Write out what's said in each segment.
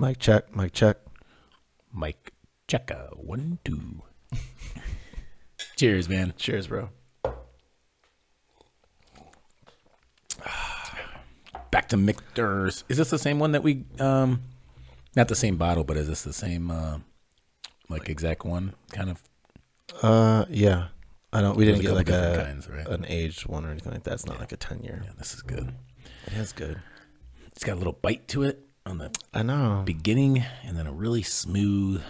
Mike check, Mike check. Mike Checka, one, two. Cheers, man. Cheers, bro. Back to Michter's. Is this the same one that we, um, not the same bottle, but is this the same, uh, like exact one kind of? Uh, yeah. I don't. We didn't a get couple like different a kinds, right? an aged one or anything like that. It's not like a ten year. Yeah, this is good. It is good. It's got a little bite to it on the I know. beginning and then a really smooth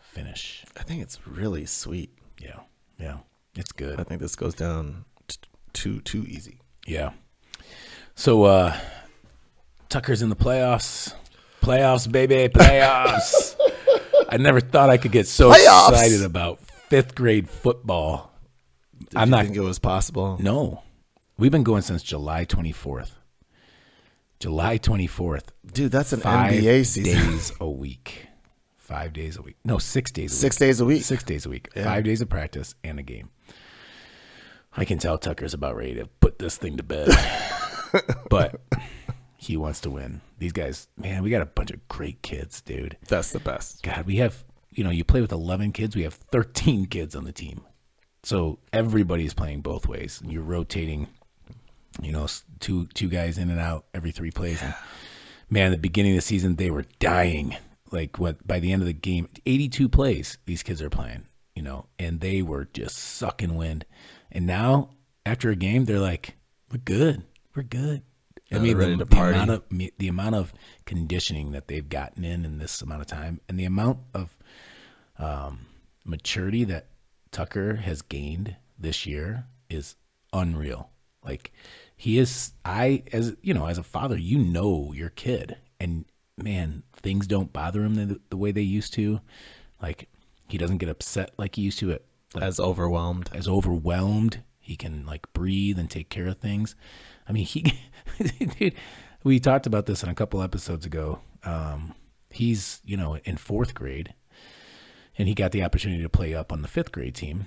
finish. I think it's really sweet. Yeah. Yeah. It's good. I think this goes down t- too too easy. Yeah. So uh Tucker's in the playoffs. Playoffs, baby, playoffs. I never thought I could get so Playoffs! excited about fifth grade football. Did I'm you not think it was possible. no. We've been going since July twenty fourth. July twenty fourth. Dude, that's an Five NBA season. days a week. Five days a week. No, six days a Six week. days a week. Six days a week. Yeah. Five days of practice and a game. I can tell Tucker's about ready to put this thing to bed. but he wants to win. These guys, man, we got a bunch of great kids, dude. That's the best. God, we have, you know, you play with 11 kids, we have 13 kids on the team. So everybody's playing both ways. And you're rotating, you know, two two guys in and out every three plays. And man, the beginning of the season, they were dying. Like what by the end of the game, 82 plays these kids are playing, you know, and they were just sucking wind. And now after a game, they're like, "We're good, we're good." I mean, the, the amount of the amount of conditioning that they've gotten in in this amount of time, and the amount of um, maturity that Tucker has gained this year is unreal. Like he is, I as you know, as a father, you know your kid, and man, things don't bother him the, the way they used to. Like he doesn't get upset like he used to. At, like, As overwhelmed. as overwhelmed. He can like breathe and take care of things. I mean, he, dude, we talked about this in a couple episodes ago. Um, he's, you know, in fourth grade and he got the opportunity to play up on the fifth grade team.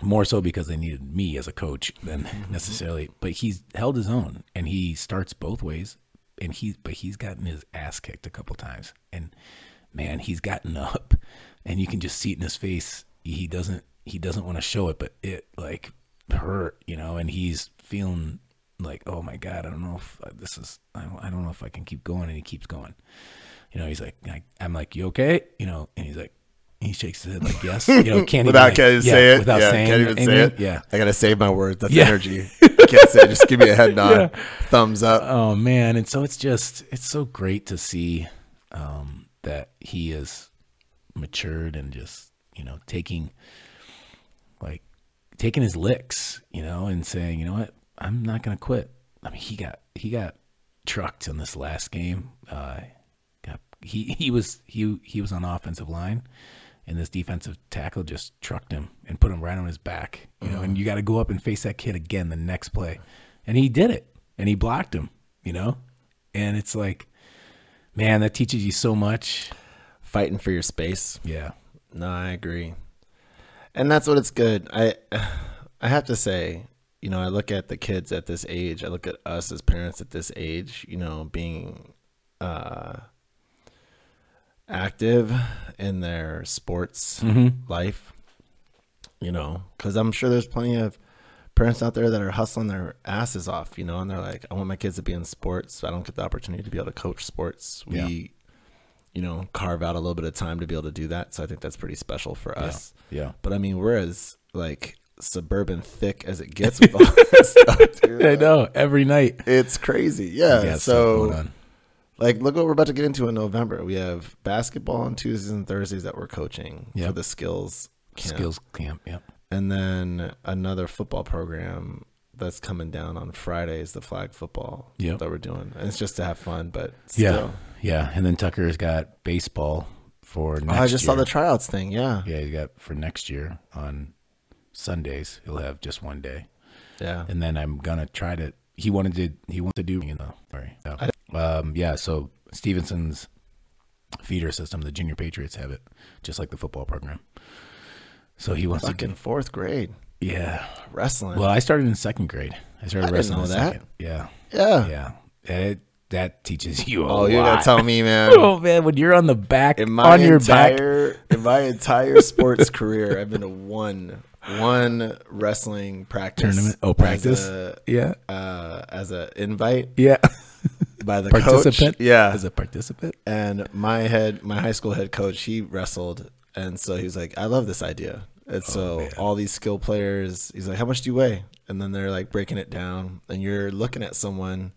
More so because they needed me as a coach than necessarily, but he's held his own and he starts both ways. And he's, but he's gotten his ass kicked a couple times. And man, he's gotten up and you can just see it in his face. He doesn't, he doesn't want to show it, but it like hurt, you know, and he's feeling like, oh my God, I don't know if uh, this is, I don't, I don't know if I can keep going. And he keeps going. You know, he's like, I, I'm like, you okay? You know, and he's like, he shakes his head like, yes. You know, can't Without even, like, even say yeah, it. Without yeah, saying can't even say it. Yeah. I gotta save my words. That's Yeah. energy. I can't say it. Just give me a head nod, thumbs up. Oh man, and so it's just it's so great to see um, that he is matured and just you know taking like taking his licks, you know, and saying, you know what, I'm not gonna quit. I mean, he got he got trucked in this last game. Uh, got he he was he he was on offensive line. And this defensive tackle just trucked him and put him right on his back, you know. And you got to go up and face that kid again the next play, and he did it, and he blocked him, you know. And it's like, man, that teaches you so much. Fighting for your space. Yeah, No, I agree. And that's what it's good. I I have to say, you know, I look at the kids at this age, I look at us as parents at this age, you know, being uh active in their sports mm-hmm. life. You know, cuz I'm sure there's plenty of parents out there that are hustling their asses off, you know, and they're like, I want my kids to be in sports. So I don't get the opportunity to be able to coach sports. We Yeah. you know, carve out a little bit of time to be able to do that. So I think that's pretty special for us. yeah. But I mean, we're as like suburban thick as it gets with all this stuff, dude. I know every night. It's crazy. Yeah. going So, on. Like, look what we're about to get into in November. We have basketball on Tuesdays and Thursdays that we're coaching for the skills camp. skills camp. Yep. And then another football program that's coming down on Fridays, the flag football Yep. that we're doing. And it's just to have fun, but Yeah, still. yeah. And then Tucker's got baseball for next Oh, I just saw the tryouts thing. Yeah. yeah, he got for next year on Sundays. He'll have just one day. Yeah. and then I'm gonna try to. He wanted to. He wanted to do. You know, sorry. Yeah. Um, yeah. So Stevenson's feeder system, the junior Patriots have it, just like the football program. So he wants to. Fucking Do, fourth grade yeah. wrestling. Well, I started in second grade. I started I didn't wrestling know in that. second. Yeah. yeah. Yeah. It, that teaches you a Oh, lot. you're gonna tell me, man. Oh man, when you're on the back In my on your back, entire in my entire sports career, I've been to one one wrestling practice Tournament? Oh, practice? a, yeah, uh, as a invite yeah, by the participant, coach. Yeah, as a participant. and my head my high school head coach he wrestled and so he was like i love this idea and oh, so all these skill players he's like how much do you weigh and then they're like breaking it down and you're looking at someone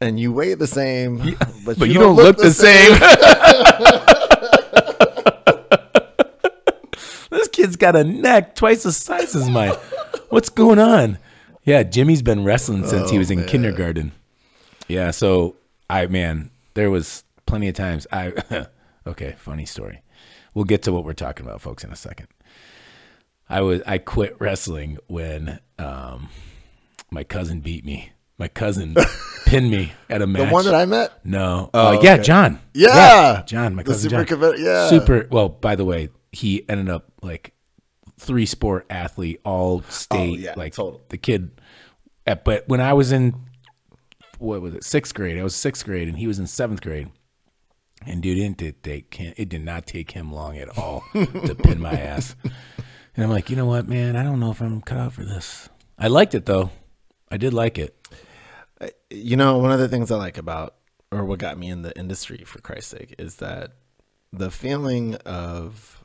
and you weigh the same but, But you, don't, look, the same. this kid's got a neck twice the size as mine. What's going on? Yeah, Jimmy's been wrestling since he oh, was in kindergarten. Yeah, so I man, there was plenty of times I okay, funny story. We'll get to what we're talking about, folks, in a second. I was I quit wrestling when um my cousin beat me. My cousin pinned me at a match. the one that i met No. Oh, uh, yeah, okay. John. Yeah. John, my The cousin super John. conve- yeah. Super. Well, by the way, he ended up like three sport athlete, all state. Oh, yeah, like total. the kid. uh, But when I was in, what was it, sixth grade? I was sixth grade, and he was in seventh grade. And dude, it did take him, it did not take him long at all to pin my ass. And I'm like, you know what, man? I don't know if I'm cut out for this. I liked it though. I did like it. you know one of the things i like about or what got me in the industry for christ's sake is that the feeling of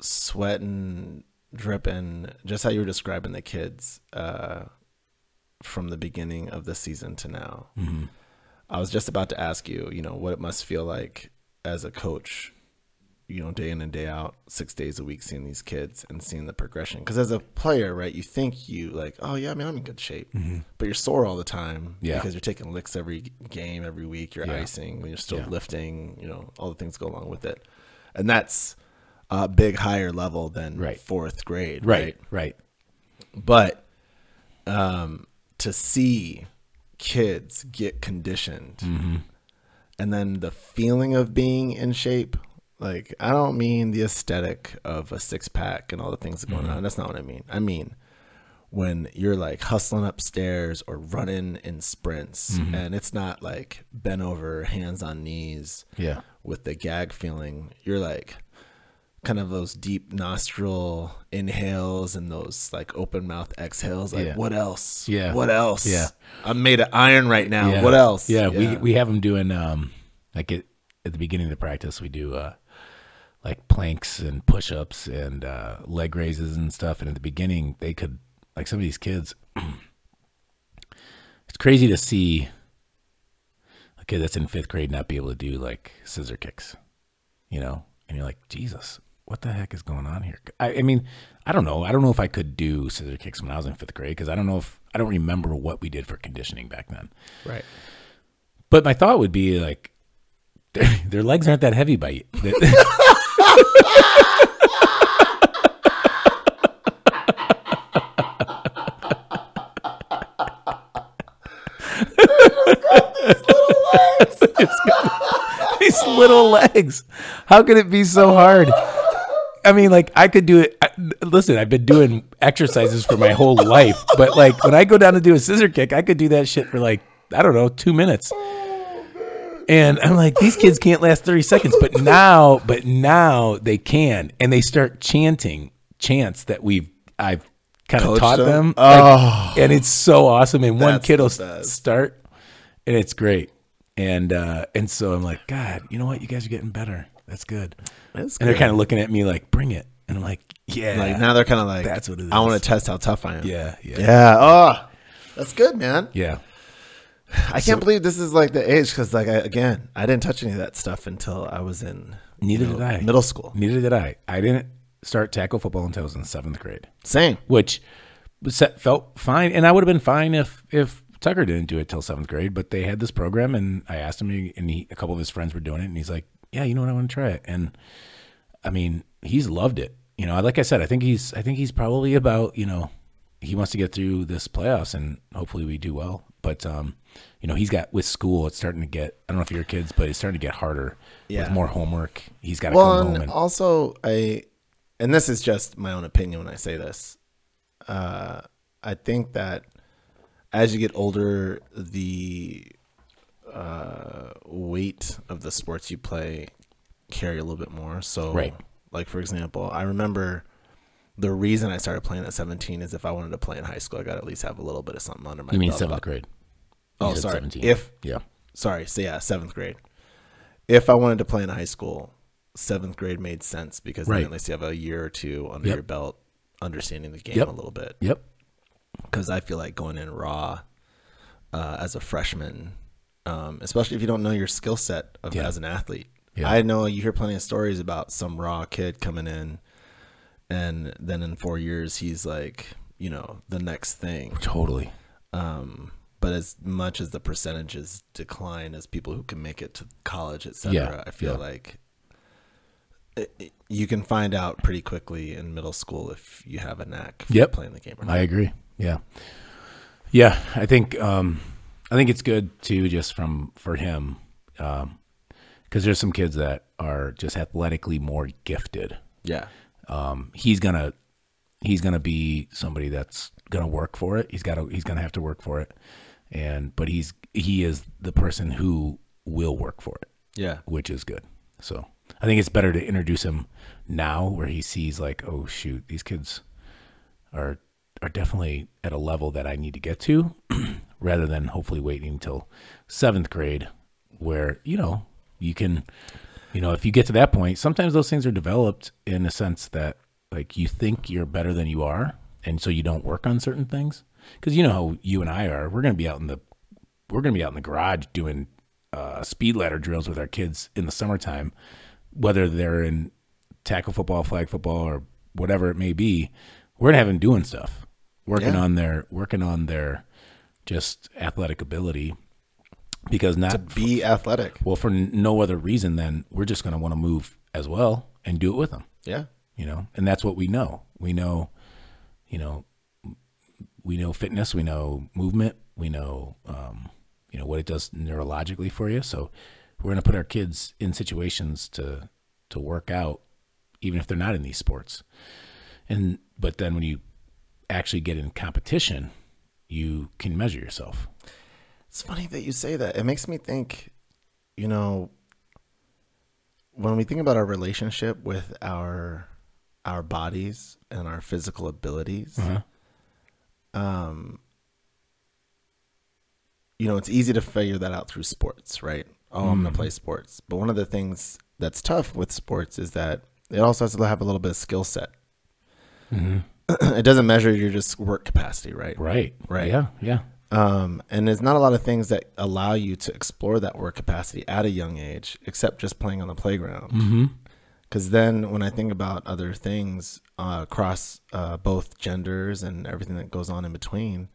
sweating dripping just how you were describing the kids uh, from the beginning of the season to now i was just about to ask you you know what it must feel like as a coach you know day in and day out six days a week seeing these kids and seeing the progression because as a player right you think you like oh yeah I mean, i'm in good shape but you're sore all the time Yeah. because you're taking licks every game every week you're Yeah. icing you're still Yeah. lifting you know all the things go along with it and that's a big higher level than Right. fourth grade Right. Right. but um, to see kids get conditioned Mm-hmm. and then the feeling of being in shape like i don't mean the aesthetic of a six-pack and all the things going Mm-hmm. on that's not what i mean i mean when you're like hustling upstairs or running in sprints Mm-hmm. and it's not like bent over hands on knees Yeah. with the gag feeling, you're like kind of those deep nostril inhales and those like open mouth exhales. Like, Yeah. what else? Yeah. What else? Yeah. I'm made of iron right now. Yeah. What else? Yeah, we we have them doing um like at, at the beginning of the practice we do uh like planks and push-ups and uh leg raises and stuff and at the beginning they could like some of these kids it's crazy to see a kid that's in 5th grade not be able to do like scissor kicks. You know? And you're like, "Jesus, what the heck is going on here?" I, I mean, I don't know. I don't know if I could do scissor kicks when I was in 5th grade because I don't know if I don't remember what we did for conditioning back then. right. But my thought would be like, their, their legs aren't that heavy by you. These little legs. How could it be so hard? I mean, like I could do it. I, listen, I've been doing exercises for my whole life, but like when I go down to do a scissor kick, I could do that shit for like I don't know two minutes. And I'm like, these kids can't last 30 seconds, but now, but now they can, and they start chanting chants that we've I've kind of taught them? them, Oh. Like, and it's so awesome. And one kid will start, and it's great. And uh, and so I'm like, God, you know what? You guys are getting better. That's good. That's And they're kind of looking at me like, bring it. And I'm like, yeah. Like now they're kind of like, That's what it is. I want to test how tough I am. yeah, yeah, yeah. Oh, that's good, man. yeah. I can't believe this is like the age because, like, I, again, I didn't touch any of that stuff until I was in Neither you know, did I. middle school. Neither did I. I didn't start tackle football until I was in seventh grade, Same. which felt fine. And I would have been fine if if Tucker didn't do it till seventh grade. But they had this program, and I asked him, and he, a couple of his friends were doing it, and he's like, "Yeah, you know what? I want to try it." And I mean, he's loved it. You know, like I said, I think he's I think he's probably about you know he wants to get through this playoffs, and hopefully we do well. But um, you know, he's got with school, it's starting to get. I don't know if your kids, but it's starting to get harder Yeah. with more homework. He's got to Well, come home and and also I, and this is just my own opinion when I say this. Uh, I think that as you get older, the uh, weight of the sports you play carry a little bit more. So, Right. like for example, I remember the reason I started playing at 17 is if I wanted to play in high school, I got to at least have a little bit of something under my You mean belt. seventh grade? You Oh, sorry. 17. If Yeah. sorry, so yeah, seventh grade. If I wanted to play in high school, seventh grade made sense because Right. then at least you have a year or two under Yep. your belt, understanding the game Yep. a little bit. Yep. Because I feel like going in raw uh, as a freshman, um, especially if you don't know your skill set of Yeah. as an athlete. Yeah. I know you hear plenty of stories about some raw kid coming in, and then in four years he's like, you know, the next thing. Totally. Um, but as much as the percentages decline as people who can make it to college, et cetera, Yeah, I feel yeah. like it, it- you can find out pretty quickly in middle school if you have a knack for Yep. playing the game or not. I agree. Yeah. Yeah, I think um I think it's good too just from for him um cuz there's some kids that are just athletically more gifted. yeah, Um he's to he's to be somebody that's to work for it. He's got to he's to have to work for it. And but he's he is the person who will work for it yeah, which is good. So I think it's better to introduce him now, where he sees like, oh shoot, these kids are are definitely at a level that I need to get to, rather than hopefully waiting until seventh grade, where you know you can, you know, if you get to that point, sometimes those things are developed in a sense that like you think you're better than you are, and so you don't work on certain things because you know how you and I are. We're gonna be out in the we're going to be out in the garage doing uh, speed ladder drills with our kids in the summertime, whether they're in tackle football, flag football, or whatever it may be. We're going to have them doing stuff, working Yeah. on their working on their just athletic ability, because not to be athletic. well for no other reason than we're just going to want to move as well and do it with them Yeah, you know and that's what we know. We know you know we know fitness we know movement we know um, you know what it does neurologically for you. So we're going to put our kids in situations to to work out even if they're not in these sports. And but then when you actually get in competition you can measure yourself it's funny that you say that. It makes me think, you know, when we think about our relationship with our our bodies and our physical abilities, uh-huh. um, you know, it's easy to figure that out through sports, right? Oh, I'm going to mm. play sports. But one of the things that's tough with sports is that it also has to have a little bit of skill set. Mm-hmm. it doesn't measure your just work capacity, right? right Right. yeah yeah Um, and there's not a lot of things that allow you to explore that work capacity at a young age, except just playing on the playground. mm-hmm. Because then, when I think about other things uh, across uh, both genders and everything that goes on in between,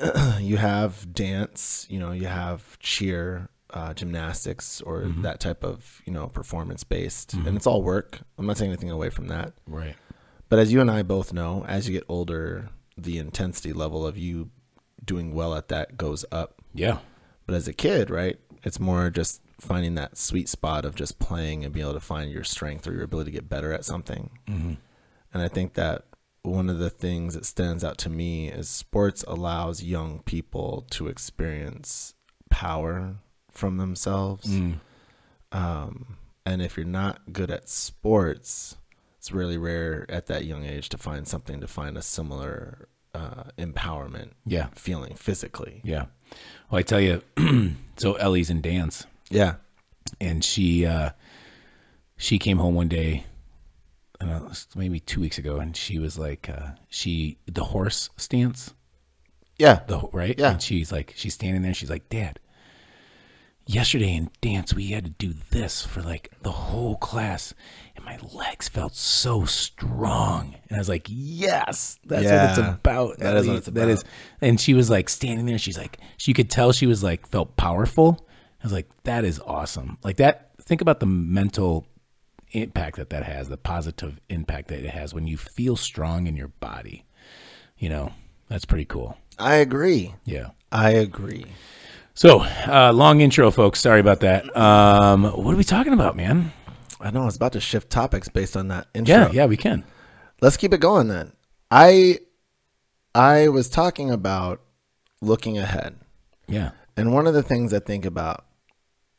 you have dance, you know, you have cheer, uh, gymnastics, or that type of you know performance based, and it's all work. I'm not taking anything away from that. right But as you and I both know, as you get older, the intensity level of you doing well at that goes up. yeah But as a kid, right, it's more just finding that sweet spot of just playing and being able to find your strength or your ability to get better at something. mm-hmm. And I think that one of the things that stands out to me is sports allows young people to experience power from themselves. Mm. Um, and if you're not good at sports, it's really rare at that young age to find something to find a similar uh, empowerment yeah feeling physically. Yeah. Well, I tell you, so Ellie's in dance, Yeah. and she uh, she came home one day, I don't know, it was maybe two weeks ago, and she was like, uh, she the horse stance, Yeah. the right, Yeah. And she's like, she's standing there, she's like, Dad. Yesterday in dance, we had to do this for like the whole class, and my legs felt so strong. And I was like, "Yes, that's what it's about." That is what it's That about. is and she was like standing there she's like she could tell she was like felt powerful i was like that is awesome like that think about the mental impact that that has the positive impact that it has when you feel strong in your body you know that's pretty cool I agree. yeah I agree. So uh long intro folks sorry about that um what are we talking about man I know I was about to shift topics based on that intro. yeah yeah we can Let's keep it going then. I I was talking about looking ahead. Yeah. And one of the things I think about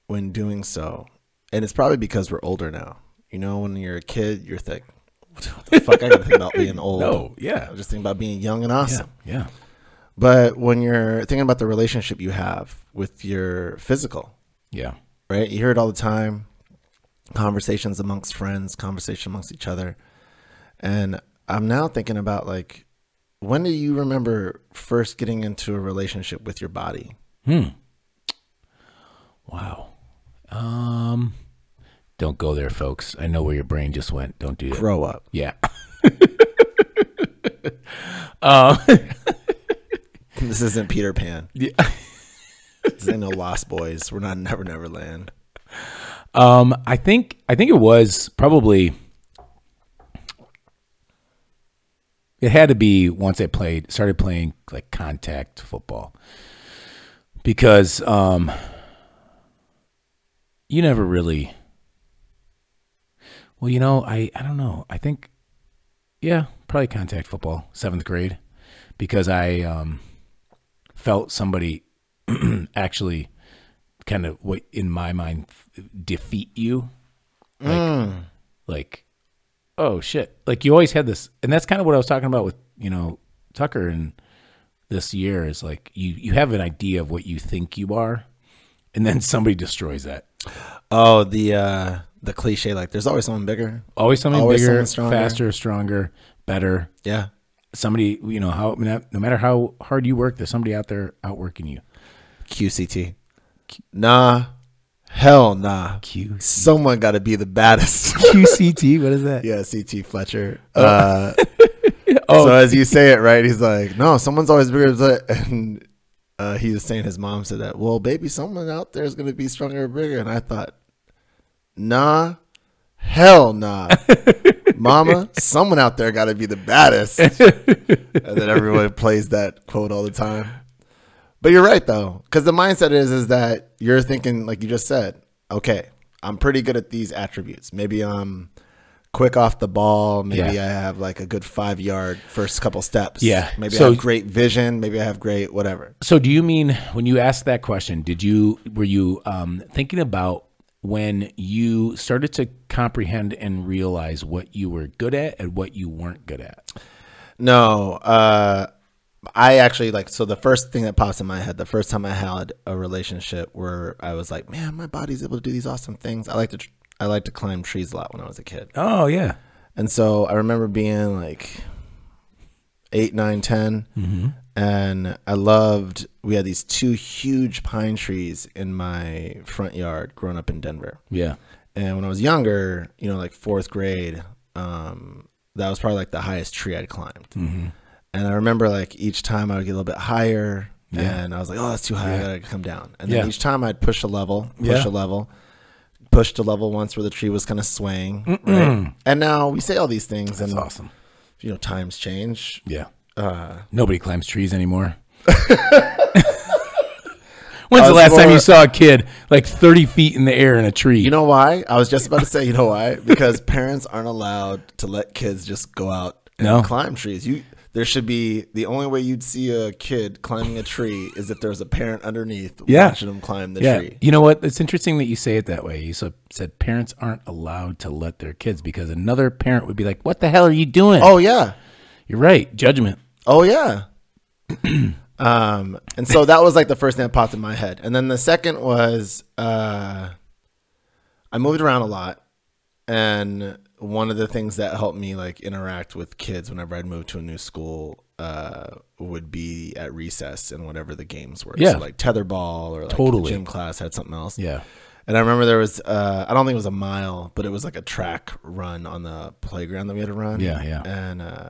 when doing so, and it's probably because we're older now. You know, when you're a kid, you're like, what the fuck? I gotta think about being old. No, yeah. I just think about being young and Yeah. awesome. Yeah. But when you're thinking about the relationship you have with your physical, Yeah. right? You hear it all the time. Conversations amongst friends, conversation amongst each other. And I'm now thinking about like, when do you remember first getting into a relationship with your body? Hmm. Wow. Um don't go there, folks. I know where your brain just went. Don't do that. Grow up. Yeah. um This isn't Peter Pan. Yeah. This ain't no Lost Boys. We're not Never Never Land. Um, I think I think it was probably it had to be once I played started playing like contact football because um you never really well you know I I don't know I think yeah probably contact football seventh grade because I um felt somebody actually kind of what in my mind defeat you like like oh shit like you always had this and that's kind of what i was talking about with you know tucker and this year is like you you have an idea of what you think you are and then somebody destroys that Oh, the uh the cliche like there's always someone bigger. always something Always bigger stronger. faster stronger better Yeah. somebody you know how no matter how hard you work there's somebody out there outworking you QCT. Nah. Hell nah. Q Someone got to be the baddest. QCT what is that yeah, CT Fletcher. Uh, oh So as you say it, right? He's like, no, someone's always bigger. than-" And uh, he was saying his mom said that. Well, baby, someone out there is going to be stronger or bigger. And I thought, nah, hell nah, mama, someone out there got to be the baddest. and then everyone plays that quote all the time. But you're right though, because the mindset is is that you're thinking, like you just said, okay, I'm pretty good at these attributes. Maybe I'm quick off the ball. Maybe Yeah. I have like a good five yard first couple steps. Yeah. Maybe So- I have great vision. Maybe I have great whatever. So, do you mean when you asked that question? Did you were you um, thinking about when you started to comprehend and realize what you were good at and what you weren't good at? No, uh, I actually like so the first thing that pops in my head, the first time I had a relationship where I was like, man, my body's able to do these awesome things. I like to tr- I like to climb trees a lot when I was a kid. Oh yeah, And so I remember being like eight, nine, 10, and I loved. We had these two huge pine trees in my front yard growing up in Denver. yeah, And when I was younger, you know, like fourth grade, um, that was probably like the highest tree I'd climbed. Mm-hmm. And I remember like each time I would get a little bit higher, Yeah. and I was like, "Oh, that's too high. I Yeah. gotta come down." And Yeah. then each time I'd push a level, push Yeah. a level, pushed a level once where the tree was kind of swaying. Right? And now we say all these things, that's and awesome. you know, times change. Yeah, Uh, nobody climbs trees anymore. When's the last time you saw a kid like thirty feet in the air in a tree? you know why? I was just about to say, you know why? Because parents aren't allowed to let kids just go out and No. climb trees. You there should be the only way you'd see a kid climbing a tree is if there's a parent underneath Yeah. watching them climb the yeah, tree. you know what? It's interesting that you say it that way. You said parents aren't allowed to let their kids because another parent would be like, "What the hell are you doing?" Oh yeah. You're right. Judgment. Oh yeah. um, and so that was like the first thing that popped in my head, and then the second was uh, I moved around a lot, and one of the things that helped me like interact with kids whenever I'd move to a new school uh, would be at recess and whatever the games were. Yeah. so like tetherball or like Totally. gym class had something else. Yeah. And I remember there was, uh, I don't think it was a mile, but it was like a track run on the playground that we had to run. Yeah, yeah. And uh,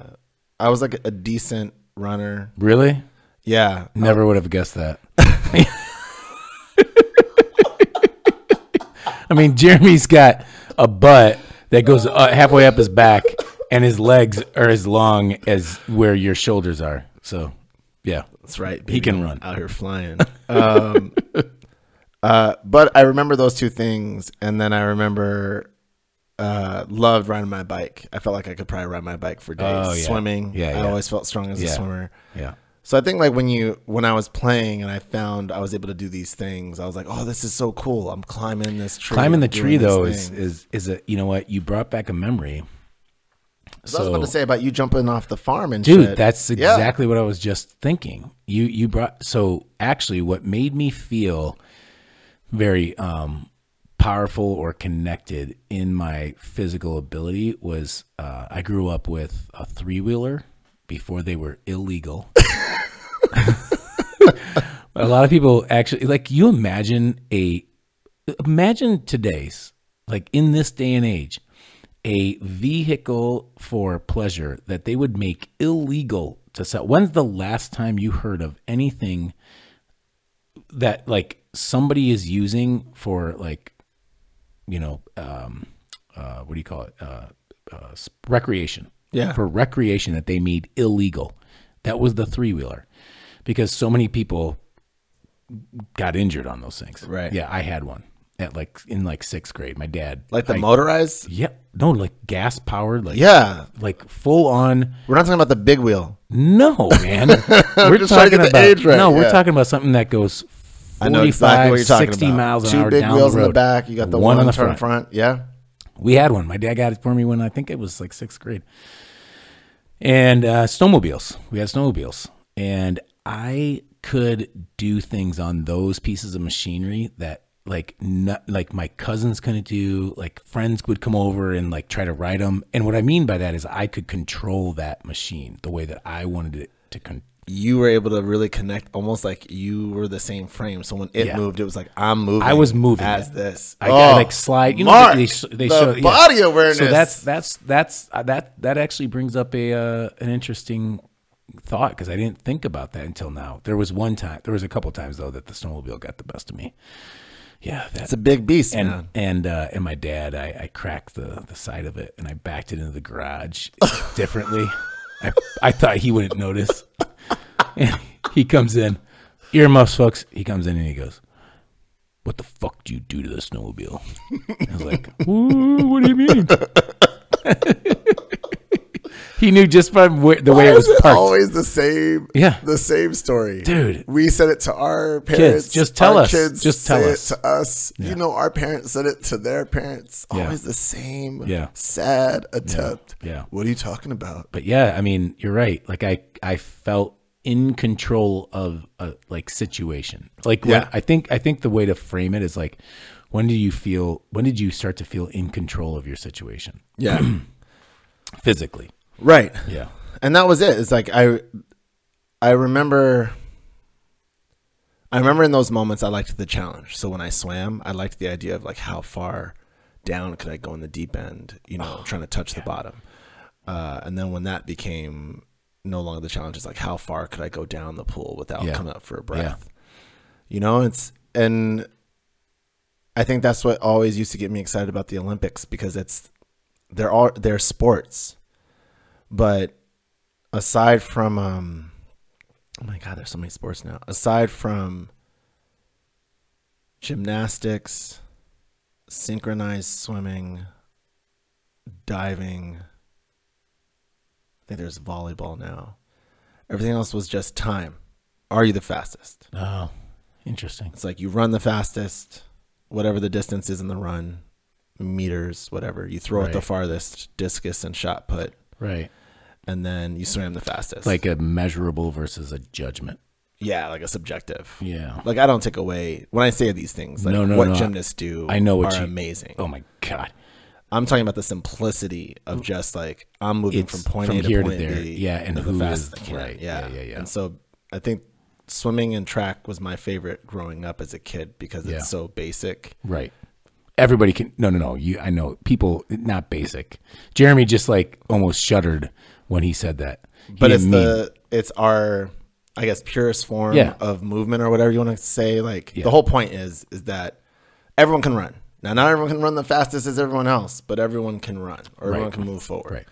I was like a decent runner. Really? Yeah. Never would have guessed that. I mean, Jeremy's got a butt that goes uh, halfway up his back, and his legs are as long as where your shoulders are. So, yeah. That's right. He can run. Out here flying. um, uh, but I remember those two things. And then I remember uh, loved riding my bike. I felt like I could probably ride my bike for days. Oh, yeah. Swimming. Yeah, I always felt strong as Yeah. a swimmer. Yeah. So I think like when you when I was playing and I found I was able to do these things, I was like, oh, this is so cool. I'm climbing this tree. Climbing the tree though is is is a you know what you brought back a memory. So I was about to say about you jumping off the farm and dude shit. that's Yeah. exactly what i was just thinking you you brought so actually what made me feel very um powerful or connected in my physical ability was uh i grew up with a three-wheeler before they were illegal a lot of people actually like you imagine a imagine today's like in this day and age a vehicle for pleasure that they would make illegal to sell. When's the last time you heard of anything that like somebody is using for like, you know, um, uh, what do you call it? Uh, uh, recreation. Yeah. For recreation that they made illegal. That was the three wheeler because so many people got injured on those things. Right. Yeah. I had one at like in like sixth grade. My dad, like the I- motorized. yeah, no, like gas powered, like Yeah, like full on. we're not talking about the big wheel. No, man, we're just trying to get the about age right, no, we're talking about something that goes. 45, I know exactly what you're talking 60 about. miles an Two hour big down wheels the in the back. You got the One one, on the front. front. Yeah. We had one. My dad got it for me when I think it was like sixth grade. And uh, snowmobiles. We had snowmobiles, and I could do things on those pieces of machinery that like not, like my cousins couldn't do. Like friends would come over and like try to ride them. And what I mean by that is I could control that machine the way that I wanted it to. Con- You were able to really connect, almost like you were the same frame. So when it Yeah. moved, it was like I'm moving. I was moving as this. I oh, got like slide. You know, Mark, they, they, they the show yeah. body awareness. So that's that's that's uh, that that actually brings up a uh, an interesting thought because I didn't think about that until now. There was one time, there was a couple times though that the snowmobile got the best of me. Yeah, that's a big beast, and man. and uh, and my dad, I, I cracked the the side of it and I backed it into the garage differently. I I thought he wouldn't notice. And he comes in, earmuffs, folks. He comes in and he goes, "What the fuck do you do to the snowmobile?" I was like, "Ooh, "What do you mean?" He knew just from where, the way it was is it parked. always the same? Yeah. the same story, Dude. We said it to our parents. just tell our us. Kids Just tell us. it to us. You know, our parents said it to their parents. Yeah. Always the same. Yeah. sad attempt. Yeah. What are you talking about? but yeah, I mean, you're right. Like I, I felt in control of a like situation. Like when, Yeah. I think, I think the way to frame it is like, when did you feel? When did you start to feel in control of your situation Yeah, physically? Right. Yeah, and that was it. It's like I, I remember. I remember in those moments I liked the challenge. So when I swam, I liked the idea of like how far down could I go in the deep end, you know, trying to touch the bottom. Uh, and then when that became no longer the challenge, it's like how far could I go down the pool without Yeah. coming up for a breath? You know, it's and I think that's what always used to get me excited about the Olympics because it's they're all they're sports, but aside from um, oh my god, there's so many sports now. Aside from gymnastics, synchronized swimming, diving. I think there's volleyball now. Everything else was just time. Are you the fastest? Oh, interesting. It's like you run the fastest, whatever the distance is in the run, meters, whatever. You throw it the farthest, discus and shot put, Right. and then you swam the fastest. Like a measurable versus a judgment. yeah, like a subjective. Yeah. Like I don't take away when I say these things. Like No, no, what no, gymnasts do, I know what are you- amazing. Oh my god. I'm talking about the simplicity of mm. just like I'm moving It's from point from A to here to point there. B. Yeah, and the who fastest is- right. Yeah. Yeah, yeah, yeah. And so I think swimming and track was my favorite growing up as a kid because it's Yeah. so basic. Right. Everybody can. No, no, no. You. I know people. Not basic. Jeremy just like almost shuddered when he said that. He but it's mean- the it's our I guess purest form Yeah. of movement or whatever you want to say. Like Yeah. the whole point is is that everyone can run. Now not everyone can run the fastest as everyone else, but everyone can run or everyone can move forward. right.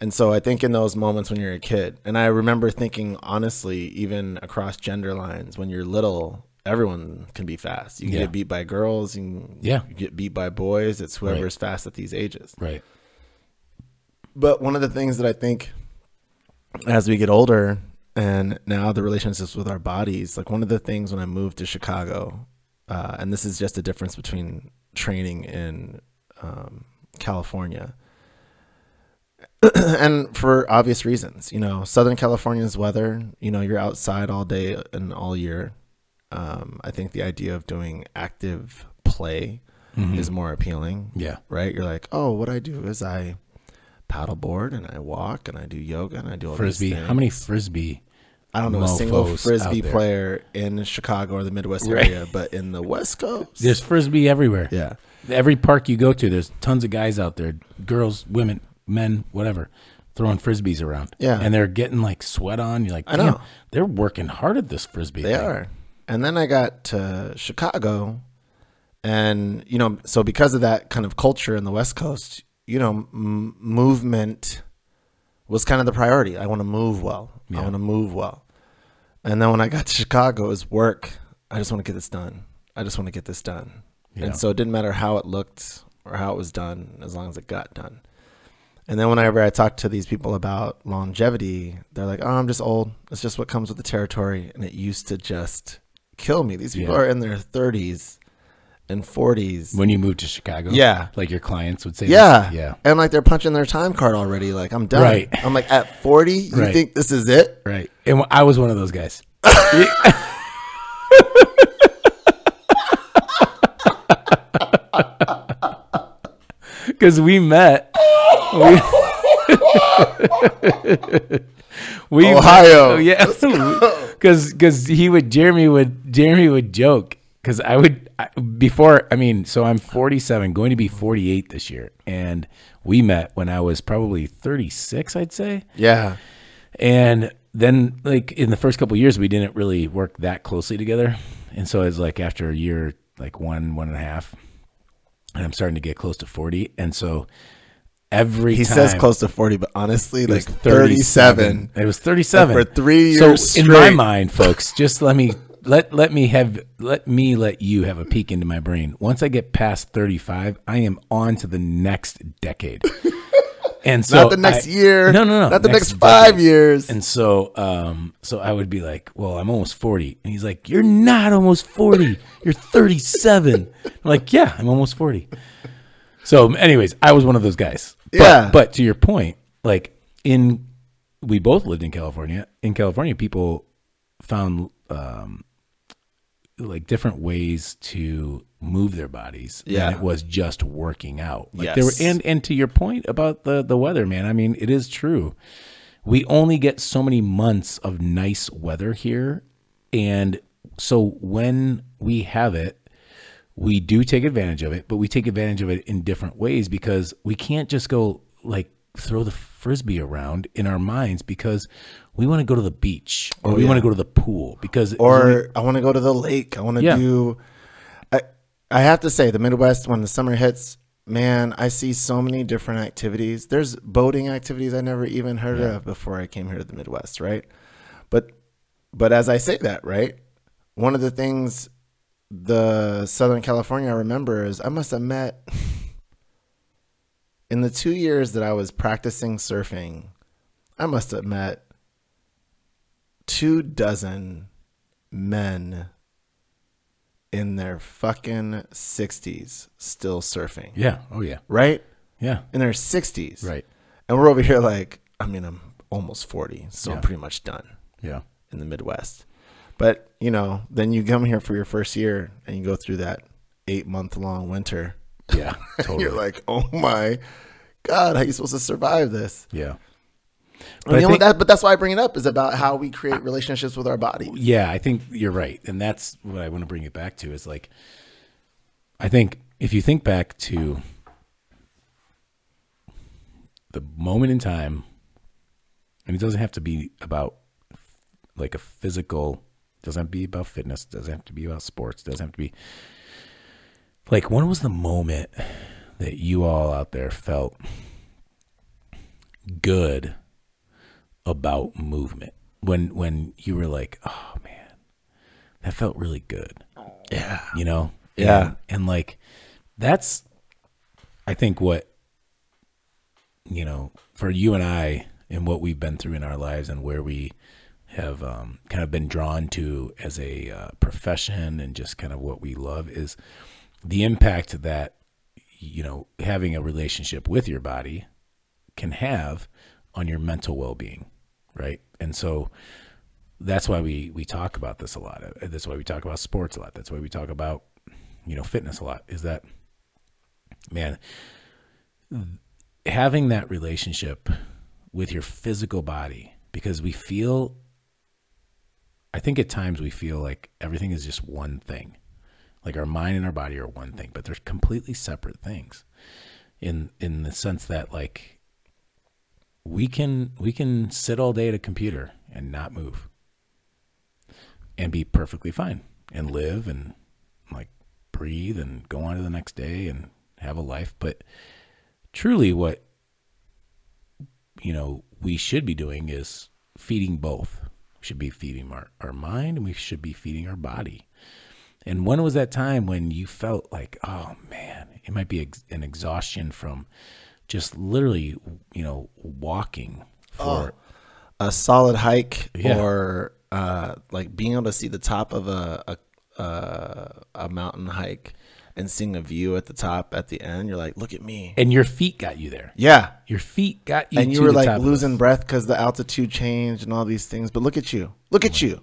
And so I think in those moments when you're a kid, and I remember thinking honestly, even across gender lines, when you're little, everyone can be fast. You can Yeah. get beat by girls, you can Yeah. you get beat by boys. It's Right. whoever's fast at these ages. Right. But one of the things that I think as we get older and now the relationships with our bodies. Like one of the things when I moved to Chicago, uh, and this is just a difference between training in um, California. and for obvious reasons, you know, Southern California's weather, you know, you're outside all day and all year. Um, I think the idea of doing active play is more appealing. Yeah. Right? You're like, oh, what I do is I paddleboard and I walk and I do yoga and I do all Frisbee. How many frisbee? I don't know a single frisbee player in Chicago or the Midwest Right. area, but in the West Coast, There's frisbee everywhere. yeah, Every park you go to, there's tons of guys out there, girls, women, men, whatever, throwing frisbees around. Yeah. and they're getting like sweat on. You're like, I damn, know. they're working hard at this frisbee. they thing. are. And then I got to Chicago, and you know, so because of that kind of culture in the West Coast, you know, m- movement was kind of the priority. I want to move well. I want to move well. And then when I got to Chicago, it was work. I just want to get this done. I just want to get this done. Yeah. And so it didn't matter how it looked or how it was done, as long as it got done. And then whenever I talk to these people about longevity, they're like, "Oh, I'm just old. It's just what comes with the territory." And it used to just kill me. These people Yeah. are in their 30s and 40s. When you moved to Chicago, Yeah. like your clients would say, yeah, yeah, and like they're punching their time card already. Like I'm done. Right. I'm like at 40. You Right. think this is it? right. And I was one of those guys. Because we met. We, we Ohio. Oh, yeah. Because because he would Jeremy would Jeremy would joke because I would I, before I mean so I'm 47 going to be 48 this year. And we met when I was probably 36 I'd say. Yeah. and then like in the first couple of years we didn't really work that closely together. And so it's like after a year like one one and a half and I'm starting to get close to 40 and so every He time says close to 40, but honestly, it like was 37. It was 37 For three years So years in my mind, folks, just let me let let me have let me let you have a peek into my brain. Once I get past 35, I am on to the next decade. And so Not the next I- year. No, no, no. Not the next, decade. five years. And so, um, so I would be like, "Well, I'm almost 40," and he's like, "You're not almost 40. You're 37." I'm like, "Yeah, I'm almost 40." So, anyways, I was one of those guys. But, Yeah. But to your point, like in, we both lived in California. In California, people found um, like different ways to move their bodies. Yeah. than it was just working out. Like there were, and and to your point about the the weather, man. I mean, it is true we only get so many months of nice weather here and so when we have it we do take advantage of it but we take advantage of it in different ways because we can't just go like throw the frisbee around in our minds because we want to go to the beach or oh, we yeah. want to go to the pool because or I want to go to the lake. I want to Yeah. do. I I have to say, the Midwest when the summer hits, man, I see so many different activities. There's boating activities I never even heard of before I came here to the Midwest, right? But but as I say that, right, one of the things the Southern California I remember is I must have met in the two years that I was practicing surfing. I must have met two dozen men in their fucking 60s still surfing, yeah oh yeah right? yeah In their 60s. right And we're over here like, I mean, I'm almost 40, so Yeah. I'm pretty much done yeah in the Midwest. But, you know, then you come here for your first year and you go through that eight month long winter. yeah totally You're like, oh my God, how are you supposed to survive this? yeah And I you know, think- that, but that's why I bring it up is about how we create relationships with our body. Yeah, I think you're right. And that's what I want to bring it back to is like, I think if you think back to the moment in time, and it doesn't have to be about like a physical, doesn't have to be about fitness, doesn't have to be about sports, doesn't have to be like, when was the moment that you all out there felt good about movement? When when you were like oh man that felt really good. Yeah. you know? Yeah. and, and like that's i think what you know for you and i and what we've been through in our lives and where we have um, kind of been drawn to as a uh, profession and just kind of what we love is the impact that you know having a relationship with your body can have on your mental well-being right? And so that's why we we talk about this a lot. That's why we talk about sports a lot. That's why we talk about you know fitness a lot is that man having that relationship with your physical body because we feel I think at times we feel like everything is just one thing. Like our mind and our body are one thing, but they're completely separate things. In in the sense that like we can we can sit all day at a computer and not move and be perfectly fine and live and like breathe and go on to the next day and have a life, but truly what you know we should be doing is feeding both. We should be feeding our, our mind and we should be feeding our body. And when was that time when you felt like, oh man, it might be ex- an exhaustion from just literally, you know, walking for oh, a solid hike Yeah. or uh, like being able to see the top of a a, a a mountain hike and seeing a view at the top at the end. You're like, look at me. and your feet got you there. Yeah, Your feet got you and you were like losing breath because the altitude changed and all these things. But look at you, look at you,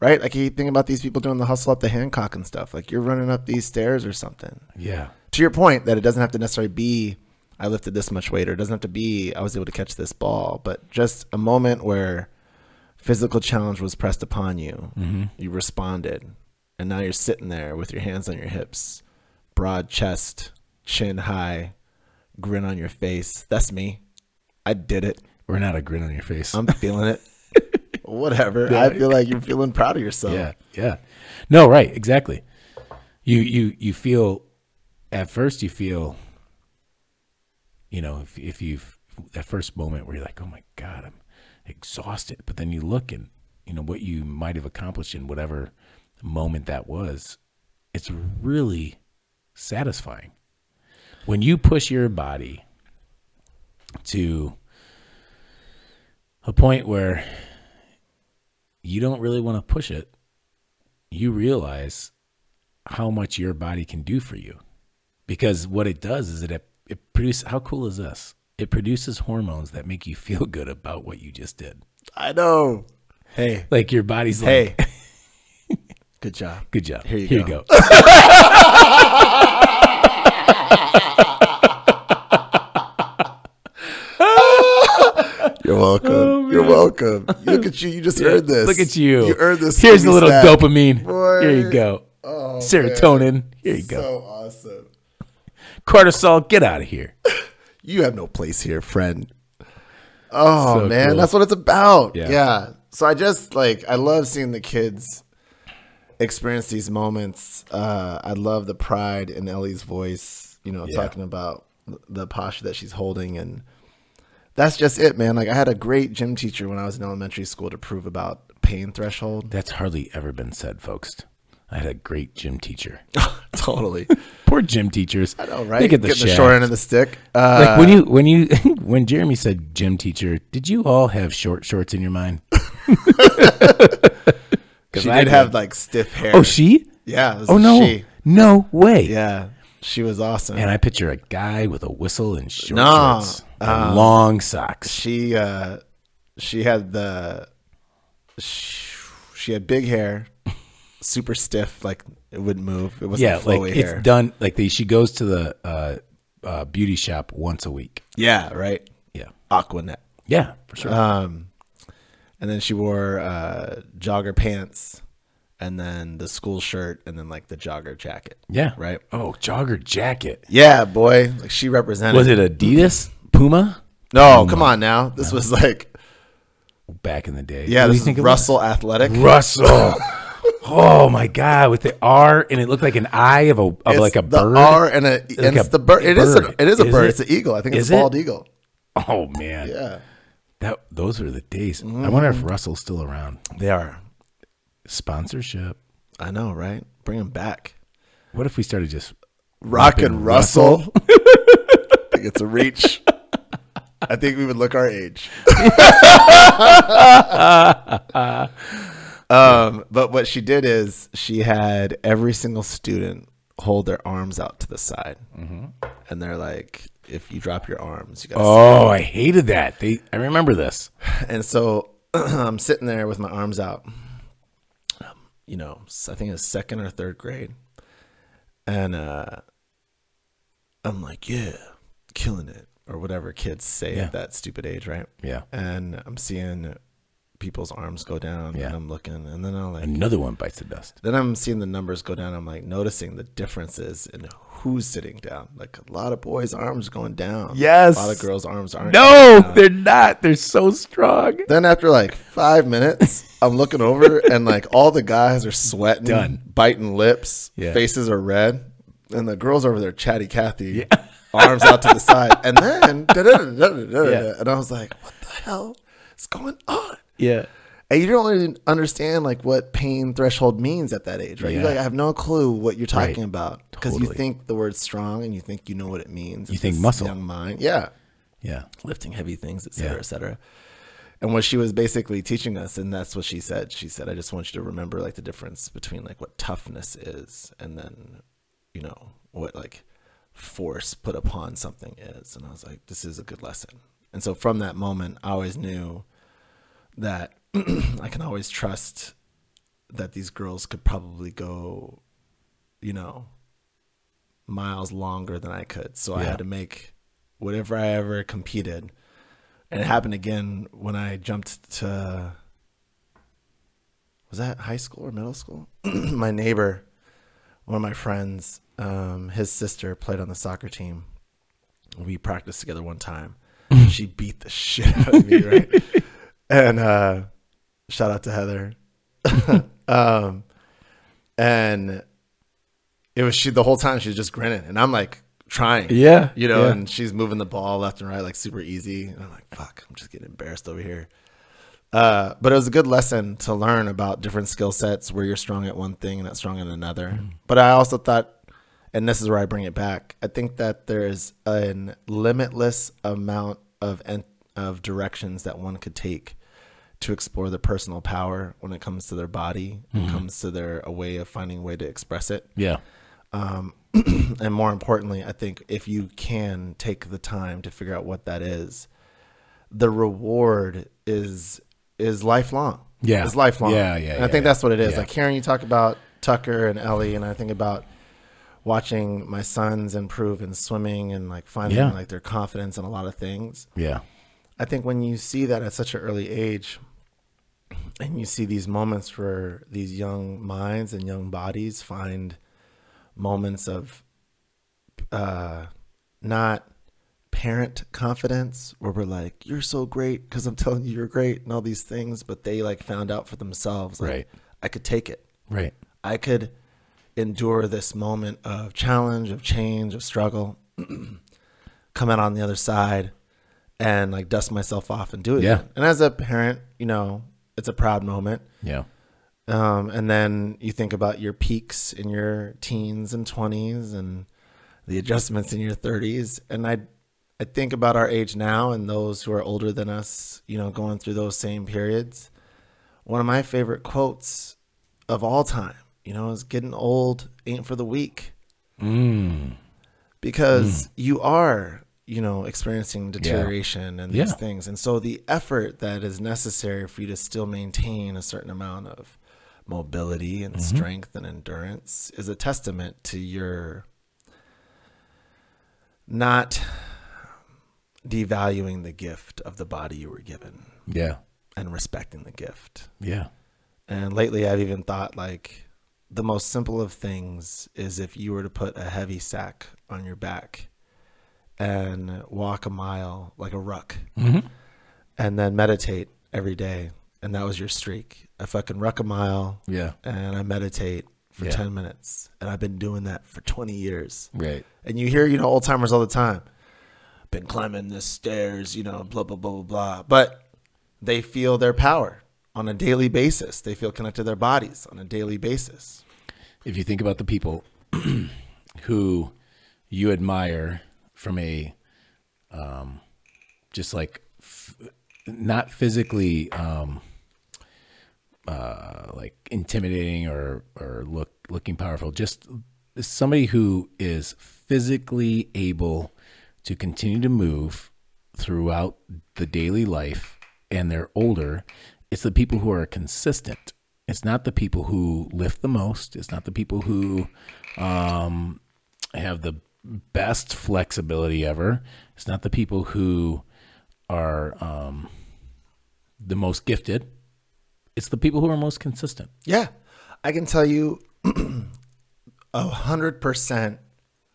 right? Like you think about these people doing the hustle up the Hancock and stuff. Like you're running up these stairs or something. Yeah. To your point, that it doesn't have to necessarily be I lifted this much weight, or it doesn't have to be I was able to catch this ball, but just a moment where physical challenge was pressed upon you, mm-hmm. you responded, and now you're sitting there with your hands on your hips, broad chest, chin high, grin on your face. That's me. I did it. We're not a grin on your face. I'm feeling it. Whatever. I feel like you're feeling proud of yourself. Yeah, yeah. No, right, exactly. You you you feel at first you feel you know, if if you've that first moment where you're like, "Oh my god, I'm exhausted." But then you look and you know what you might have accomplished in whatever moment that was. It's really satisfying. When you push your body to a point where you don't really want to push it, you realize how much your body can do for you. Because what it does is it it produces how cool is this? It produces hormones that make you feel good about what you just did. I know. Hey. Like your body's like, Hey. Good job. good job. Here you Here go. you go. You're welcome. Oh, You're welcome. Look at you. You just earned this. Oh, Look at you. You earned this. Here's a little snack. dopamine. Boy. Here you go. Oh, Serotonin. Here you go. So awesome. Cortisol, get out of here. You have no place here, friend. Oh So man, cool. that's what it's about. Yeah. Yeah. So I just like I love seeing the kids experience these moments. Uh, I love the pride in Ellie's voice. You know, Yeah. talking about the posture that she's holding, and that's just it, man. Like I had a great gym teacher when I was in elementary school to prove about pain threshold. That's hardly ever been said, folks. I had a great gym teacher. totally. Poor gym teachers. I know, right? They get the, Getting the short end of the stick. Uh, Like when you when you when Jeremy said gym teacher, did you all have short shorts in your mind? she I did have like stiff hair. Oh, she? yeah. Oh no, she. no way. Yeah, she was awesome. And I picture a guy with a whistle and short No, shorts, and um, long socks. she uh she had the sh- she had big hair super stiff like it wouldn't move it wasn't Yeah, flowy like hair it's done. Like the, she goes to the uh, uh, beauty shop once a week. yeah right Yeah, aquanet yeah, for sure. um and then she wore uh jogger pants and then the school shirt and then like the jogger jacket yeah, right Oh, jogger jacket. yeah boy like she represented Was it Adidas, Puma? no come on now this was like Back in the day. yeah What this is it was? russell athletic Russell. oh my god, with the R and it looked like an eye of a of It's like a the bird. R and a and a it's the bird. It is a, it is a Is bird. it? It's an eagle. I think it's Is a it? bald eagle. oh man, Yeah, that those were the days. I wonder if Russell's still around. they are. Sponsorship. I know, right? Bring him back. What if we started just Rock and Russell. I think it's a reach. I think we would look our age. um, but what she did is she had every single student hold their arms out to the side, and they're like, "If you drop your arms, you got." Oh, I hated that. They, I remember this. And so I'm sitting there with my arms out. Um, you know, I think it's second or third grade, and uh, I'm like, "Yeah, killing it," or whatever kids say Yeah. at that stupid age, right? Yeah. and I'm seeing people's arms go down Yeah. and I'm looking and then I'm like Another one bites the dust. then I'm seeing the numbers go down I'm like noticing the differences in who's sitting down like a lot of boys arms going down Yes. a lot of girls arms aren't No, they're not. They're so strong. then after like five minutes I'm looking over and like all the guys are sweating Done. biting lips Yeah. faces are red and the girls over there chatty Cathy arms out to the side and then and I was like what the hell is going on Yeah. And you don't really understand like what pain threshold means at that age, right? You Yeah. like I have no clue what you're talking Right. about because you think the word strong and you think you know what it means. You think muscle. young mind, yeah, Yeah. lifting heavy things, et cetera, Yeah. et cetera. And what she was basically teaching us, and that's what she said. She said, "I just want you to remember like the difference between like what toughness is, and then, you know, what like force put upon something is." And I was like, "This is a good lesson." And so from that moment, I always knew that I can always trust that these girls could probably go, you know, miles longer than I could. So I had to make whatever I ever competed. And it happened again when I jumped to was that high school or middle school? my neighbor, one of my friends, um, his sister played on the soccer team. We practiced together one time. she beat the shit out of me, right? and uh, shout out to Heather. um, and it was she the whole time she was just grinning, and I'm like trying, Yeah, you know, yeah. and she's moving the ball left and right like super easy, and I'm like, fuck, I'm just getting embarrassed over here. Uh, but it was a good lesson to learn about different skill sets where you're strong at one thing and not strong at another. Mm-hmm. But I also thought, and this is where I bring it back. I think that there is an limitless amount of en- of directions that one could take to explore their personal power when it comes to their body, Mm-hmm. it comes to their a way of finding a way to express it. Yeah. Um, and more importantly, I think if you can take the time to figure out what that is, the reward is is lifelong. Yeah. it's lifelong. Yeah, yeah, And I yeah, think yeah. that's what it is. Yeah. Like hearing you talk about Tucker and Ellie, and I think about watching my sons improve in swimming and like finding like their confidence in a lot of things. Yeah. I think when you see that at such an early age, and you see these moments where these young minds and young bodies find moments of uh, not parent confidence, where we're like, "You're so great" because I'm telling you you're great and all these things, but they like found out for themselves, like, Right. I could take it. Right. I could endure this moment of challenge, of change, of struggle, come out on the other side and like dust myself off and do it. Yeah. again. And as a parent, you know, it's a proud moment. Yeah. Um, and then you think about your peaks in your teens and 20s and the adjustments in your 30s. And I, I think about our age now and those who are older than us, you know, going through those same periods. One of my favorite quotes of all time, you know, is getting old ain't for the weak Mm. because you are you know experiencing deterioration and these Yeah. things and so the effort that is necessary for you to still maintain a certain amount of mobility and Mm-hmm. strength and endurance is a testament to your not devaluing the gift of the body you were given Yeah. and respecting the gift Yeah. and lately, I've even thought like the most simple of things is if you were to put a heavy sack on your back and walk a mile like a ruck Mm-hmm. and then meditate every day. And that was your streak. I fucking ruck a mile Yeah. and I meditate for Yeah. 10 minutes. And I've been doing that for 20 years. Right. And you hear, you know, old timers all the time. Been climbing the stairs, you know, blah, blah, blah, blah, blah. But they feel their power on a daily basis. They feel connected to their bodies on a daily basis. If you think about the people who you admire from a um, just like f- not physically um, uh, like intimidating or or look looking powerful. Just somebody who is physically able to continue to move throughout the daily life, and they're older. It's the people who are consistent. It's not the people who lift the most. It's not the people who um, have the best flexibility ever. It's not the people who are um, the most gifted. It's the people who are most consistent. Yeah. I can tell you a hundred percent,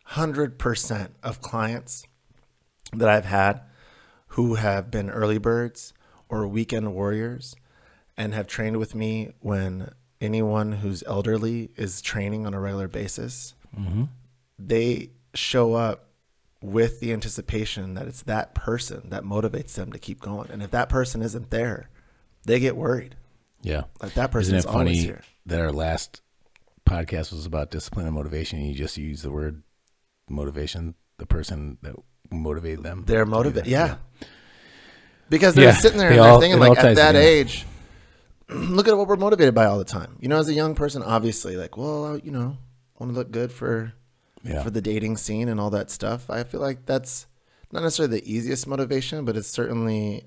hundred percent of clients that I've had who have been early birds or weekend warriors and have trained with me when anyone who's elderly is training on a regular basis, they show up with the anticipation that it's that person that motivates them to keep going. And if that person isn't there, they get worried. Yeah. Like that Isn't person's it always funny here. that our last podcast was about discipline and motivation and you just use the word motivation, the person that motivated them? They're motivated. that? Yeah. Because they're Yeah, sitting there they and they're thinking, like, at that together. age, look at what we're motivated by all the time. You know, as a young person, obviously, like, well, you know, want to look good for Yeah. for the dating scene and all that stuff. I feel like that's not necessarily the easiest motivation, but it's certainly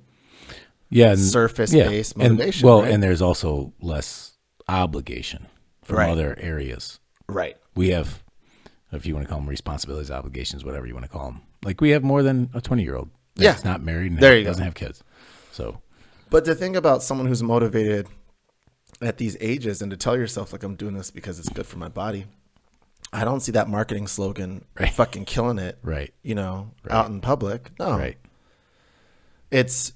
yeah. and- surface-based and- motivation, well, right? and there's also less obligation from Right. other areas. right. We have, if you want to call them responsibilities, obligations, whatever you want to call them. Like we have more than a 20 year old Yeah. that's not married and There you go. doesn't have kids. So, But to think about someone who's motivated at these ages and to tell yourself, like, I'm doing this because it's good for my body. I don't see that marketing slogan Right. fucking killing it, right, you know, out in public. No. right. It's,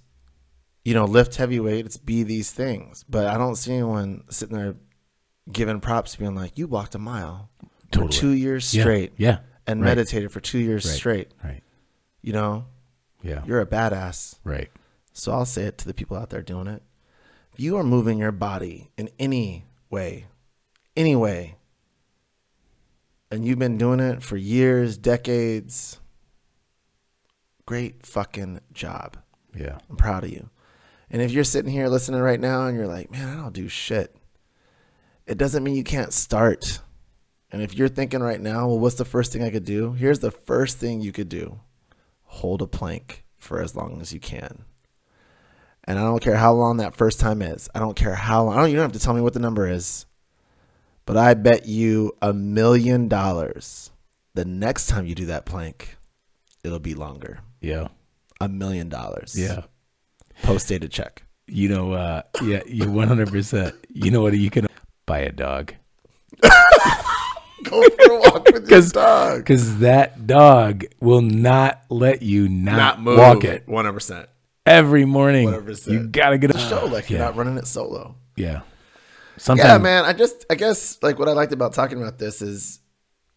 you know, lift heavyweight, it's be these things. But I don't see anyone sitting there giving props, being like, you walked a mile Totally. for two years Yeah, straight Yeah. and right. meditated for two years Right. straight. Right. You know, Yeah. you're a badass. right. So I'll say it to the people out there doing it. If you are moving your body in any way, any way, and you've been doing it for years, decades, great fucking job. Yeah. I'm proud of you. And if you're sitting here listening right now and you're like, man, I don't do shit, it doesn't mean you can't start. And if you're thinking right now, well, what's the first thing I could do? Here's the first thing you could do hold a plank for as long as you can. And I don't care how long that first time is. I don't care how long. I don't, you don't have to tell me what the number is. But I bet you a million dollars the next time you do that plank, it'll be longer. Yeah. A million dollars. Yeah. Post dated check. You know, uh, yeah, you're 100%. You know what? You can buy a dog. Go for a walk with your dog. Because that dog will not let you not, move walk it. One hundred percent. Every morning. 100%. You got to get a Show like you're not running it solo. Yeah. Sometimes. Yeah, man. I just, I guess, like what I liked about talking about this is,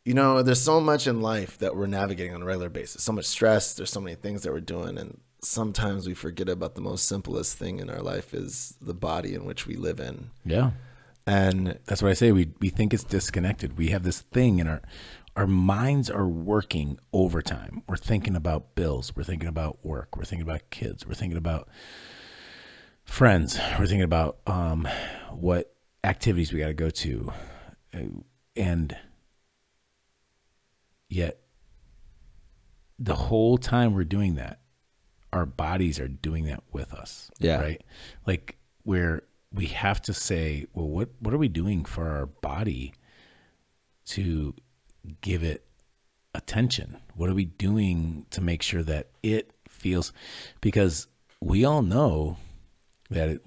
you know, there's so much in life that we're navigating on a regular basis. So much stress. There's so many things that we're doing, and sometimes we forget about the most simplest thing in our life is the body in which we live in. Yeah. And That's what I say. We we think it's disconnected. We have this thing in our our minds are working overtime. We're thinking about bills. We're thinking about work. We're thinking about kids. We're thinking about friends. We're thinking about um, what activities we got to go to, Uh, and yet the whole time we're doing that, our bodies are doing that with us. Yeah. Right. Like where we have to say, well, what what are we doing for our body to give it attention? What are we doing to make sure that it feels? Because we all know that it,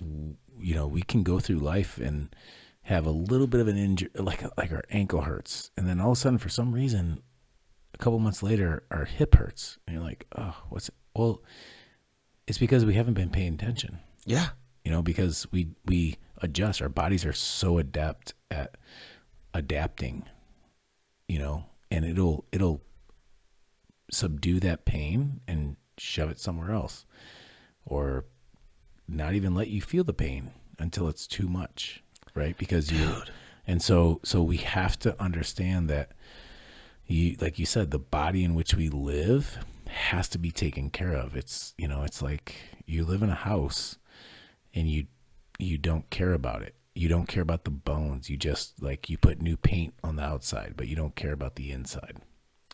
you know we can go through life and have a little bit of an injury, like like our ankle hurts, and then all of a sudden, for some reason, a couple months later, our hip hurts, and you're like, oh, what's it? Well, it's because we haven't been paying attention. Yeah, you know because we we adjust. Our bodies are so adept at adapting you know and it'll it'll subdue that pain and shove it somewhere else. Or not even let you feel the pain until it's too much right because you and so so we have to understand that you like you said the body in which we live has to be taken care of. It's you know, it's like you live in a house and you you don't care about it. You don't care about the bones. You just like you put new paint on the outside, but you don't care about the inside.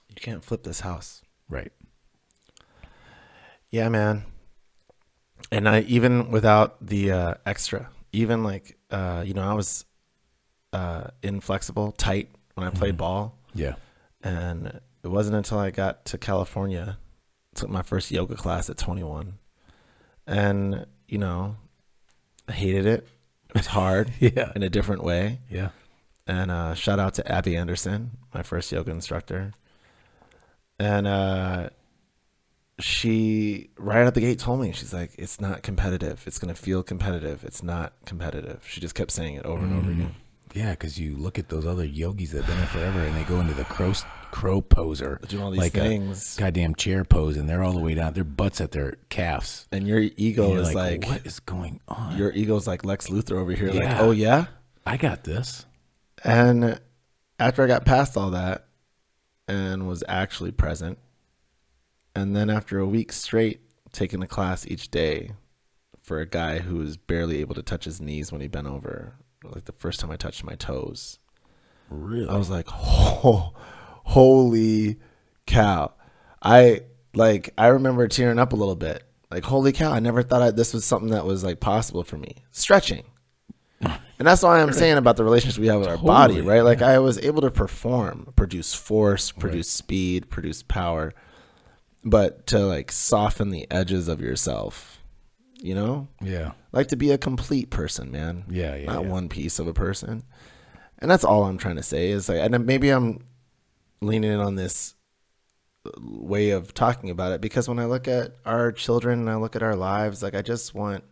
You can't flip this house. Right. Yeah, man. And I even without the uh, extra, even like uh, you know, I was uh, inflexible, tight when I played ball, Yeah. and it wasn't until I got to California, took my first yoga class at 21, and you know, I hated it. It was hard Yeah. in a different way. Yeah. And uh, shout out to Abby Anderson, my first yoga instructor. And uh, she, right out the gate, told me, she's like, it's not competitive. It's going to feel competitive. It's not competitive. She just kept saying it over and over mm. again. Yeah, because you look at those other yogis that have been there forever, and they go into the crow crow poser, Doing all these like things. a goddamn chair pose, and they're all the way down. Their butts at their calves. And your ego you're is like, like, what is going on? your ego's like Lex Luthor over here. Like, oh, yeah? I got this. And after I got past all that and was actually present, and then after a week straight taking a class each day for a guy who was barely able to touch his knees when he bent over, like the first time I touched my toes, Really? I was like, oh, holy cow. I like, I remember tearing up a little bit. Like, holy cow, I never thought I, this was something that was like possible for me. Stretching. And that's why I'm saying about the relationship we have with our body, right? Like I was able to perform, produce force, produce speed, produce power, but to like soften the edges of yourself, you know? yeah. Like to be a complete person, man. Yeah, yeah, Not yeah. one piece of a person. And that's all I'm trying to say is like, and maybe I'm leaning in on this way of talking about it because when I look at our children and I look at our lives, like I just want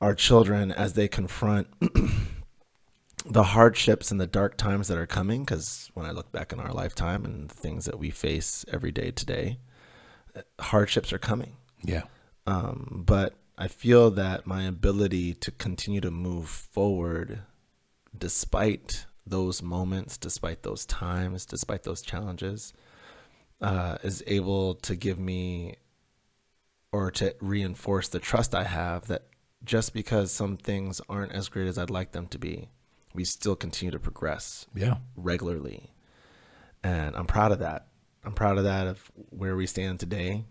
our children as they confront the hardships and the dark times that are coming. Because when I look back in our lifetime and the things that we face every day today, hardships are coming. Yeah. Um, but I feel that my ability to continue to move forward despite those moments, despite those times, despite those challenges, uh, is able to give me or to reinforce the trust I have that just because some things aren't as great as I'd like them to be, we still continue to progress Yeah. regularly. And I'm proud of that. I'm proud of that of where we stand today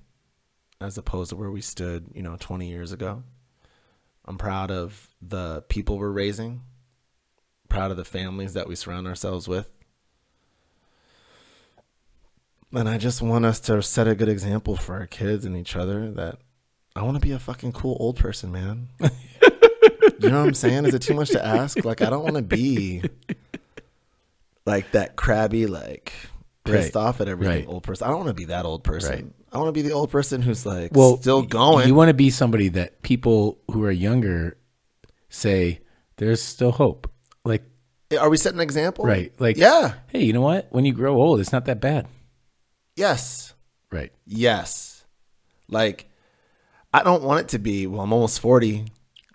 as opposed to where we stood, you know, 20 years ago. I'm proud of the people we're raising. Proud of the families that we surround ourselves with. And I just want us to set a good example for our kids and each other that I want to be a fucking cool old person, man. You know what I'm saying? Is it too much to ask? Like, I don't want to be like that crabby, like pissed right. off at everything right. old person. I don't want to be that old person. Right. I want to be the old person who's like well, still going. You want to be somebody that people who are younger say there's still hope. Like are we setting an example? Right. Like Yeah. Hey, you know what? When you grow old, it's not that bad. Yes. Right. Yes. Like I don't want it to be, well, I'm almost 40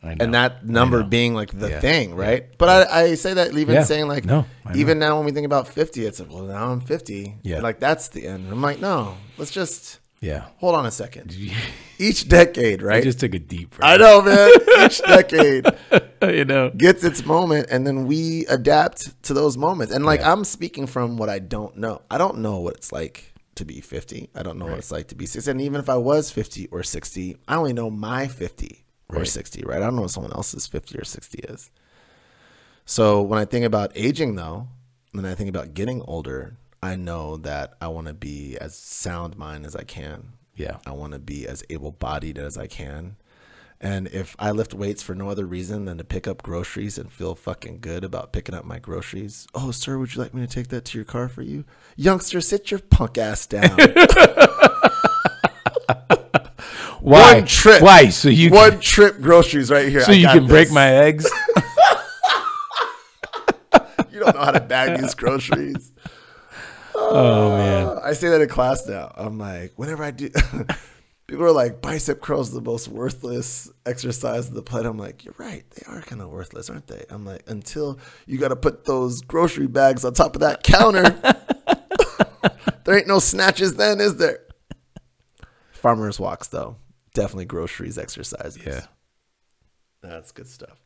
and that number being like the Yeah. thing, right? But I, I say that even Yeah. saying like, No, even now when we think about 50, it's like, well, now I'm 50. Yeah. Like that's the end. I'm like, no, let's just yeah. hold on a second. Each decade, I right? just took a deep breath. I know, man. Each decade you know. gets its moment and then we adapt to those moments. And like, Yeah. I'm speaking from what I don't know. I don't know what it's like to be 50. I don't know what it's like to be 60. And even if I was 50 or 60, I only know my 50 or Right. 60, right? I don't know what someone else's 50 or 60 is. So when I think about aging, though, and I think about getting older, I know that I want to be as sound mind as I can. Yeah. I want to be as able bodied as I can. And if I lift weights for no other reason than to pick up groceries and feel fucking good about picking up my groceries, oh, sir, would you like me to take that to your car for you? Youngster, sit your punk ass down. Why? One trip. Why? So you One trip groceries right here. so I you can break my eggs? You don't know how to bag these groceries. oh man. Uh, I say that in class now. I'm like, whenever I do, people are like, bicep curls are the most worthless exercise of the planet. I'm like, you're right. They are kind of worthless, aren't they? I'm like, until you got to put those grocery bags on top of that counter, there ain't no snatches then, is there? farmers walks though. Definitely groceries, exercises. Yeah. That's good stuff.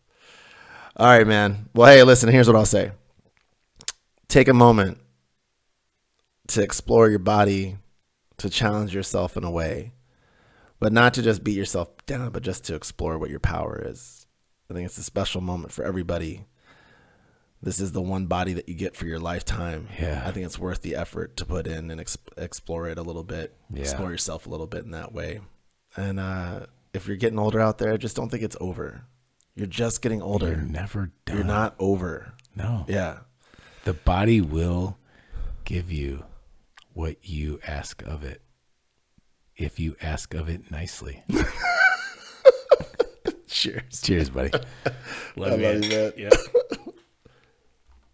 All right, man. Well, hey, listen, here's what I'll say. Take a moment to explore your body, to challenge yourself in a way, but not to just beat yourself down, but just to explore what your power is. I think it's a special moment for everybody. This is the one body that you get for your lifetime. Yeah. I think it's worth the effort to put in and ex- explore it a little bit, Yeah. explore yourself a little bit in that way. And uh, if you're getting older out there, I just don't think it's over. You're just getting older. You're never done. You're not over. No. Yeah. The body will give you what you ask of it. If you ask of it nicely. Cheers. Cheers, buddy. I love you, man. Yeah.